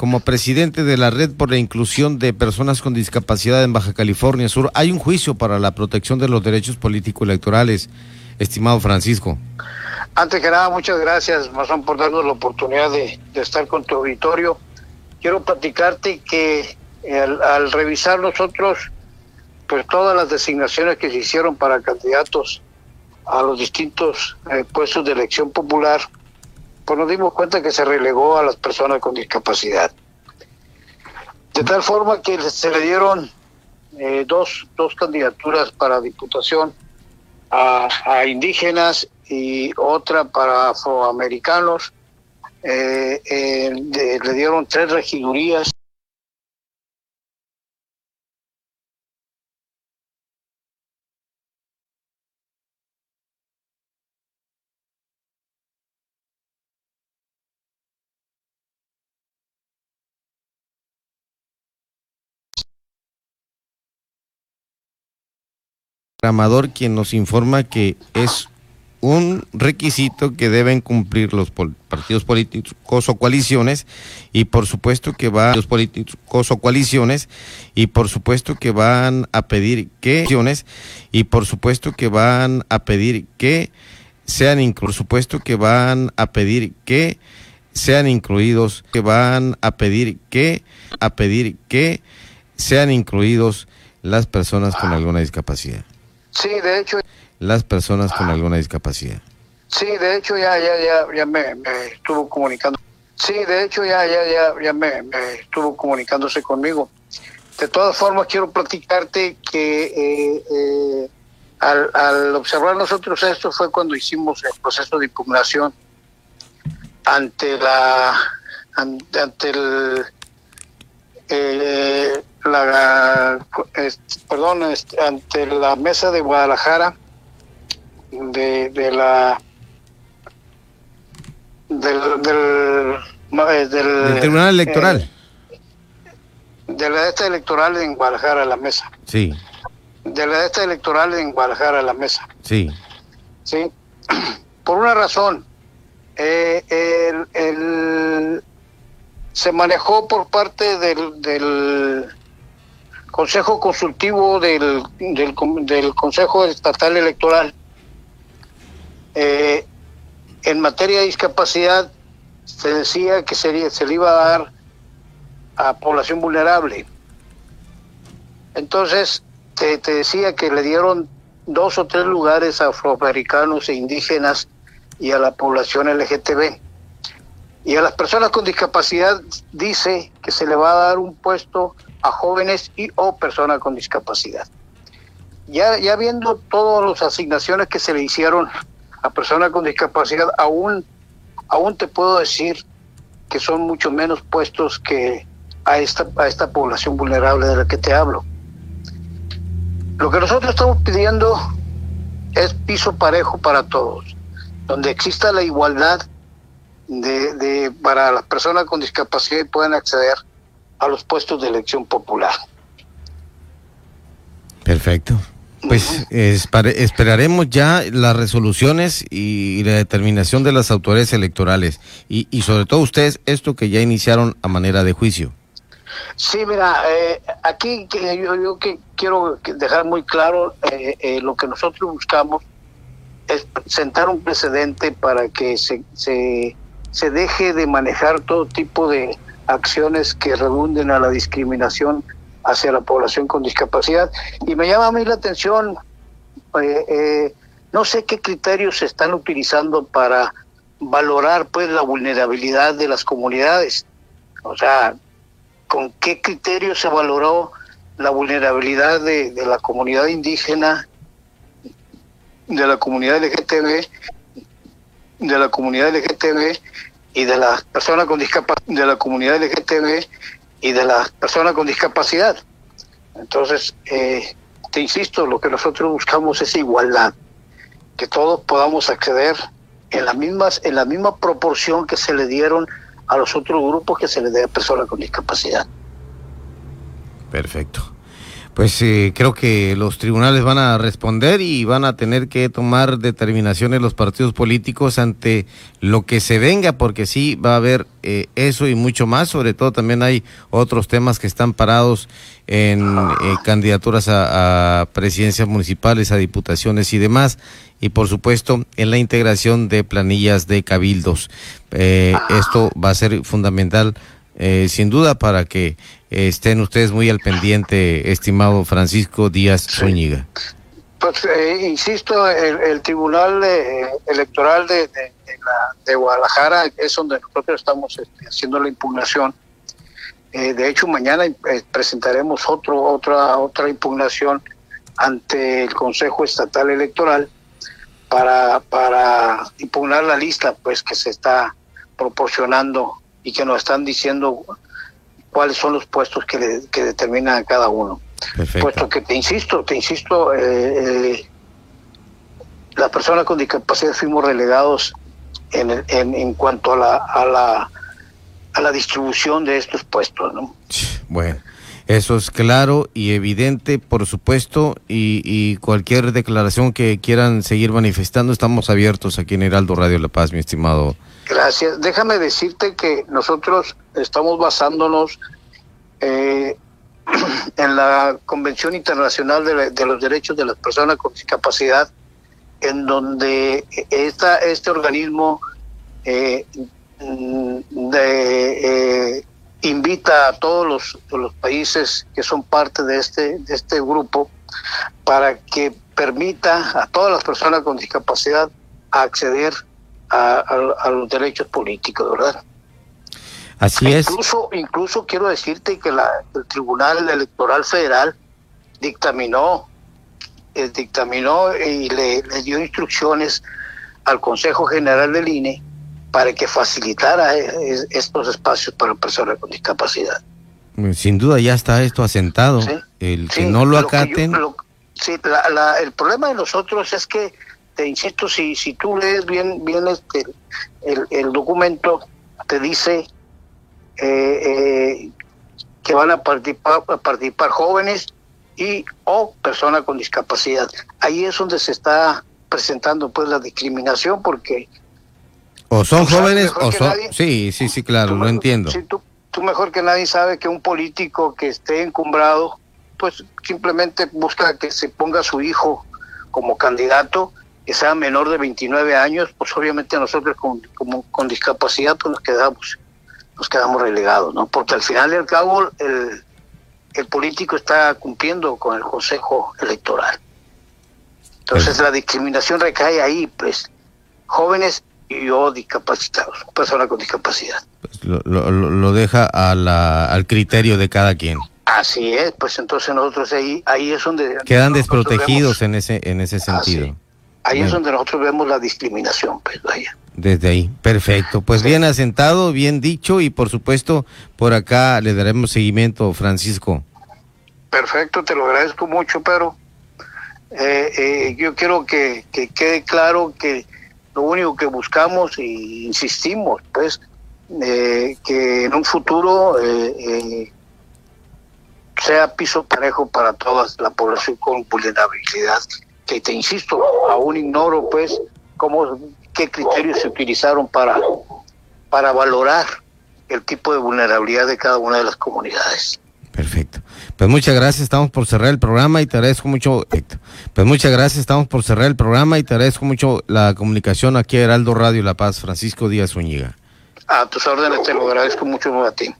como presidente de la Red por la Inclusión de Personas con Discapacidad en Baja California Sur, hay un juicio para la protección de los derechos político-electorales, estimado Francisco. Antes que nada, muchas gracias, Mazón, por darnos la oportunidad de, estar con tu auditorio. Quiero platicarte que al, revisar nosotros pues todas las designaciones que se hicieron para candidatos a los distintos eh, puestos de elección popular, pues nos dimos cuenta que se relegó a las personas con discapacidad. De tal forma que se le dieron eh, dos, dos candidaturas para diputación a, indígenas y otra para afroamericanos. Eh, eh, le dieron tres regidurías programador quien nos informa que es un requisito que deben cumplir los partidos políticos o coaliciones y por supuesto que va los políticos o coaliciones y por supuesto que van a pedir que y por supuesto que van a pedir que sean por supuesto que van a pedir que sean incluidos que van a pedir que a pedir que sean incluidos las personas con alguna discapacidad. Sí, de hecho. Las personas con alguna discapacidad. Sí, de hecho ya ya ya ya me, estuvo comunicando. Sí, de hecho ya ya ya ya me, estuvo comunicándose conmigo. De todas formas quiero platicarte que eh, eh, al, observar nosotros esto fue cuando hicimos el proceso de impugnación ante la ante, el eh, la, perdón, ante la mesa de Guadalajara de, de la del, del, Tribunal Electoral. Eh, de la esta electoral en Guadalajara, la mesa. Sí. De la esta electoral en Guadalajara, la mesa. Sí. Sí. Por una razón, eh, el, el, se manejó por parte del, del Consejo Consultivo del, del, Consejo Estatal Electoral. Eh, en materia de discapacidad se decía que sería, se le iba a dar a población vulnerable. Entonces, te, te decía que le dieron dos o tres lugares a afroamericanos e indígenas y a la población LGTB. Y a las personas con discapacidad dice que se le va a dar un puesto a jóvenes y o personas con discapacidad. Ya, ya viendo todas las asignaciones que se le hicieron a personas con discapacidad, aún, aún te puedo decir que son mucho menos puestos que a esta, a esta población vulnerable de la que te hablo. Lo que nosotros estamos pidiendo es piso parejo para todos, donde exista la igualdad de, de, para las personas con discapacidad y puedan acceder a los puestos de elección popular. Perfecto. Pues esperaremos ya las resoluciones y la determinación de las autoridades electorales y, y sobre todo ustedes esto que ya iniciaron a manera de juicio. Sí, mira, eh, aquí que yo, yo, que quiero dejar muy claro eh, eh, lo que nosotros buscamos es sentar un precedente para que se, se, se deje de manejar todo tipo de, acciones que redunden a la discriminación hacia la población con discapacidad. Y me llama a mí la atención, eh, eh, no sé qué criterios se están utilizando para valorar pues la vulnerabilidad de las comunidades. O sea, ¿con qué criterios se valoró la vulnerabilidad de, de la comunidad indígena, de la comunidad LGTB, de la comunidad LGTB y de las personas con discapacidad, de la comunidad LGTB y de las personas con discapacidad. Entonces, eh, te insisto, lo que nosotros buscamos es igualdad, que todos podamos acceder en las mismas, en la misma proporción que se le dieron a los otros grupos que se le dé a personas con discapacidad. Perfecto. Pues eh, creo que los tribunales van a responder y van a tener que tomar determinaciones los partidos políticos ante lo que se venga, porque sí va a haber eh, eso y mucho más. Sobre todo también hay otros temas que están parados en eh, candidaturas a, a, presidencias municipales, a diputaciones y demás. Y por supuesto en la integración de planillas de cabildos. esto va a ser fundamental eh, sin duda para que eh, estén ustedes muy al pendiente, estimado Francisco Díaz Zúñiga. Pues eh, insisto, el, Tribunal Electoral de, de, la, de, Guadalajara es donde nosotros estamos este, haciendo la impugnación. de hecho, mañana presentaremos otro, otra, otra impugnación ante el Consejo Estatal Electoral para, para impugnar la lista pues que se está proporcionando y que nos están diciendo cuáles son los puestos que, determinan a cada uno. Puesto que te insisto, te insisto, eh, eh, las personas con discapacidad fuimos relegados en, en, en cuanto a la, a la a la distribución de estos puestos, ¿no? Bueno. Eso es claro y evidente, por supuesto, y, cualquier declaración que quieran seguir manifestando, estamos abiertos aquí en Heraldo Radio La Paz, mi estimado Gracias. Déjame decirte que nosotros estamos basándonos eh, en la Convención Internacional de, los Derechos de las Personas con Discapacidad, en donde esta, este organismo eh, de, eh, invita a todos los, los, países que son parte de este, de este grupo para que permita a todas las personas con discapacidad acceder a, los derechos políticos, ¿verdad? Así es. Incluso, incluso quiero decirte que la, el Tribunal Electoral Federal dictaminó, eh, dictaminó y le, dio instrucciones al Consejo General del INE para que facilitara eh, estos espacios para personas con discapacidad. Sin duda ya está esto asentado. El que no lo acaten. sí, el problema de nosotros es que te insisto, si, si tú lees bien, bien este, el, documento, te dice eh, eh, que van a participar, a participar jóvenes y o personas con discapacidad. Ahí es donde se está presentando pues la discriminación porque o son jóvenes o son sí sí sí claro lo entiendo tú, tú mejor que nadie sabe que un político que esté encumbrado pues simplemente busca que se ponga su hijo como candidato que sea menor de 29 años, pues obviamente nosotros con, como, con discapacidad pues nos quedamos, nos quedamos relegados, ¿no? Porque al final y al cabo el, el político está cumpliendo con el Consejo Electoral. Entonces la discriminación recae ahí, pues, jóvenes y o discapacitados, personas con discapacidad. Pues lo, lo, lo deja a la, al criterio de cada quien. Así es, pues entonces nosotros ahí, ahí es donde... Quedan desprotegidos en ese, en ese sentido. Ahí es donde nosotros vemos la discriminación, pues, Desde ahí, perfecto. Pues bien asentado, bien dicho y por supuesto por acá le daremos seguimiento, Francisco. Perfecto, te lo agradezco mucho, pero eh, eh, yo quiero que, quede claro que lo único que buscamos e insistimos, pues, eh, que en un futuro sea piso parejo para toda la población con vulnerabilidad que te insisto, aún ignoro pues cómo, qué criterios se utilizaron para, para valorar el tipo de vulnerabilidad de cada una de las comunidades. Perfecto. Pues muchas gracias, estamos por cerrar el programa y te agradezco mucho. Pues muchas gracias, estamos por cerrar el programa y te agradezco mucho la comunicación aquí a Heraldo Radio La Paz, Francisco Díaz Zúñiga. A tus órdenes, te lo agradezco mucho a ti.